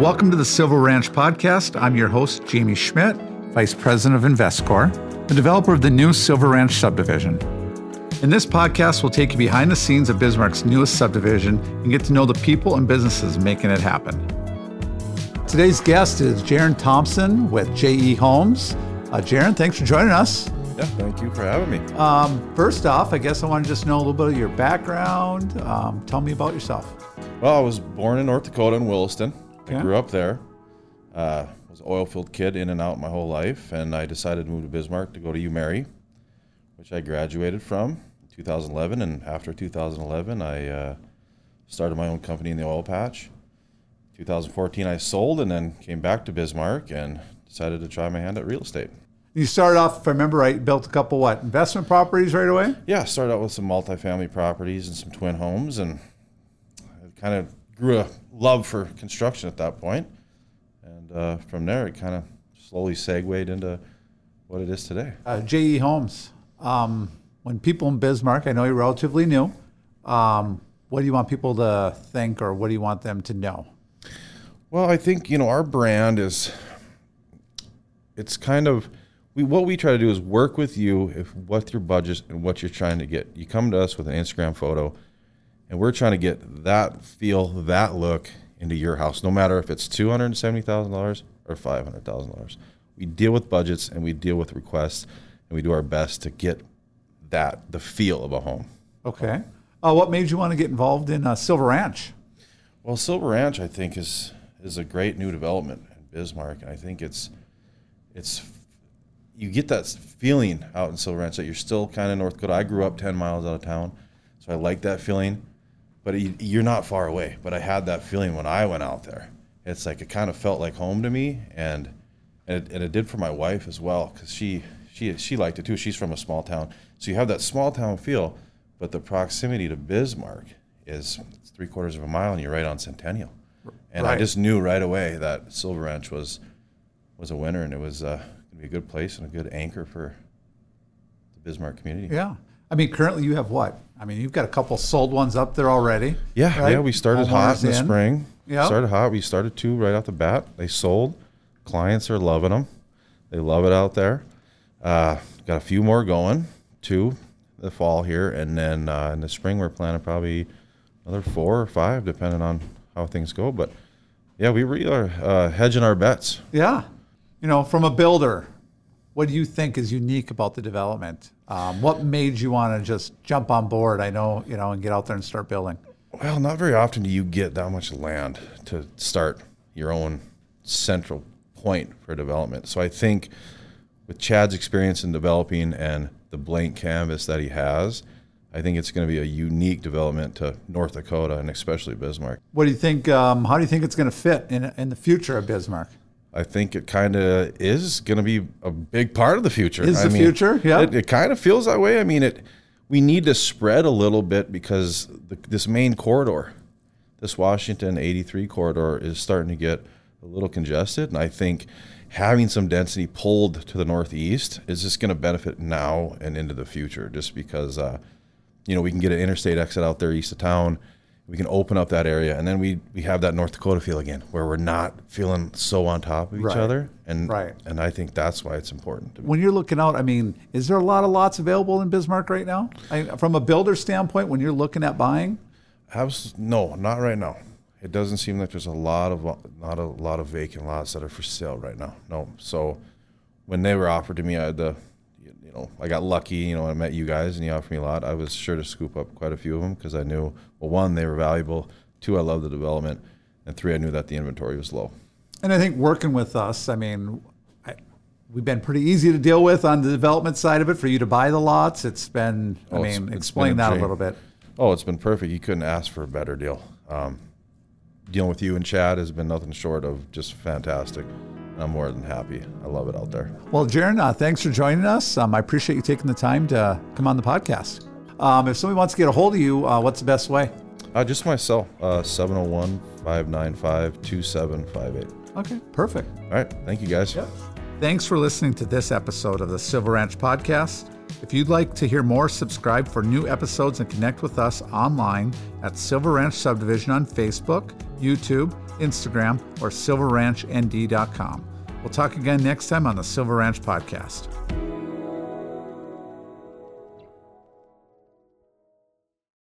Welcome to the Silver Ranch Podcast. I'm your host, Jamie Schmidt, Vice President of Investcor, the developer of the new Silver Ranch subdivision. In this podcast, we'll take you behind the scenes of Bismarck's newest subdivision and get to know the people and businesses making it happen. Today's guest is Jaron Thompson with JE Homes. Uh, Jaron, thanks for joining us. Yeah, thank you for having me. Um, first off, I guess I want to just know a little bit of your background. Um, tell me about yourself. Well, I was born in North Dakota in Williston. I grew up there. Uh, was an oil field kid in and out my whole life, and I decided to move to Bismarck to go to UMary, which I graduated from in 2011. And after 2011, I uh, started my own company in the oil patch. 2014, I sold and then came back to Bismarck and decided to try my hand at real estate. You started off, if I remember right, built a couple what investment properties right away. Yeah, started out with some multifamily properties and some twin homes, and kind of grew a love for construction at that point. And uh, from there, it kind of slowly segued into what it is today. Uh, JE Homes. Um, when people in Bismarck, I know you're relatively new. Um, what do you want people to think, or what do you want them to know? Well, I think you know our brand is. It's kind of we what we try to do is work with you if what your budget and what you're trying to get. You come to us with an Instagram photo, and we're trying to get that feel, that look into your house, no matter if it's two hundred and seventy thousand dollars or five hundred thousand dollars. We deal with budgets and we deal with requests, and we do our best to get that the feel of a home. Okay. Uh, what made you want to get involved in uh, Silver Ranch? Well, Silver Ranch, I think, is is a great new development in Bismarck, and I think it's it's you get that feeling out in Silver Ranch that you're still kind of North Dakota. I grew up ten miles out of town, so I like that feeling. But you- you're not far away. But I had that feeling when I went out there. It's like it kind of felt like home to me, and and it, and it did for my wife as well because she she she liked it too. She's from a small town, so you have that small town feel, but the proximity to Bismarck is three quarters of a mile, and you're right on Centennial. And I just knew right away that Silver Ranch was was a winner, and it was uh, going to be a good place and a good anchor for the Bismarck community. Yeah. I mean, currently you have what? I mean, you've got a couple sold ones up there already. Yeah, right? yeah. We started hot Homeowners in the in. spring. Yep. Started hot. We started two right off the bat. They sold. Clients are loving them. They love it out there. Uh, got a few more going. Two the fall here, and then uh, in the spring we're planning probably another four or five, depending on how things go. But yeah, we really are uh, hedging our bets. Yeah. You know, from a builder, what do you think is unique about the development? Um, what made you want to just jump on board? I know, you know, and get out there and start building. Well, not very often do you get that much land to start your own central point for development. So I think with Chad's experience in developing and the blank canvas that he has, I think it's going to be a unique development to North Dakota and especially Bismarck. What do you think? Um, how do you think it's going to fit in in the future of Bismarck? I think it kind of is going to be a big part of the future. Is I the future? Yeah. It, it kind of feels that way. I mean, it. We need to spread a little bit because the, this main corridor, this Washington 83 corridor, is starting to get a little congested, and I think having some density pulled to the northeast is just going to benefit now and into the future. Just because, uh, you know, we can get an interstate exit out there east of town. We can open up that area, and then we we have that North Dakota feel again, where we're not feeling so on top of each Right. other, and Right. and I think that's why it's important. To When you're looking out, I mean, is there a lot of lots available in Bismarck right now? I, from a builder standpoint, when you're looking at buying, Abs- no, not right now. It doesn't seem like there's a lot of not a lot of vacant lots that are for sale right now. No. So when they were offered to me, I had the you know I got lucky. You know I met you guys and you offered me a lot. I was sure to scoop up quite a few of them because I knew well one they were valuable, two I love the development, and three I knew that the inventory was low. and I think working with us, I mean, I, we've been pretty easy to deal with on the development side of it for you to buy the lots. It's been, I Oh, mean, it's explain a that a dream. little bit. Oh, it's been perfect. You couldn't ask for a better deal. Um, dealing with you and Chad has been nothing short of just fantastic. I'm more than happy. I love it out there. Well, Jaron, uh, thanks for joining us. Um, I appreciate you taking the time to come on the podcast. Um, if somebody wants to get a hold of you, uh, what's the best way? Uh, just my cell, uh, 701 595 2758. Okay, perfect. All right. Thank you guys. Thanks for listening to this episode of the Silver Ranch Podcast. If you'd like to hear more, subscribe for new episodes and connect with us online at Silver Ranch Subdivision on Facebook, YouTube, Instagram, or silverranchnd.com. We'll talk again next time on the Silver Ranch Podcast.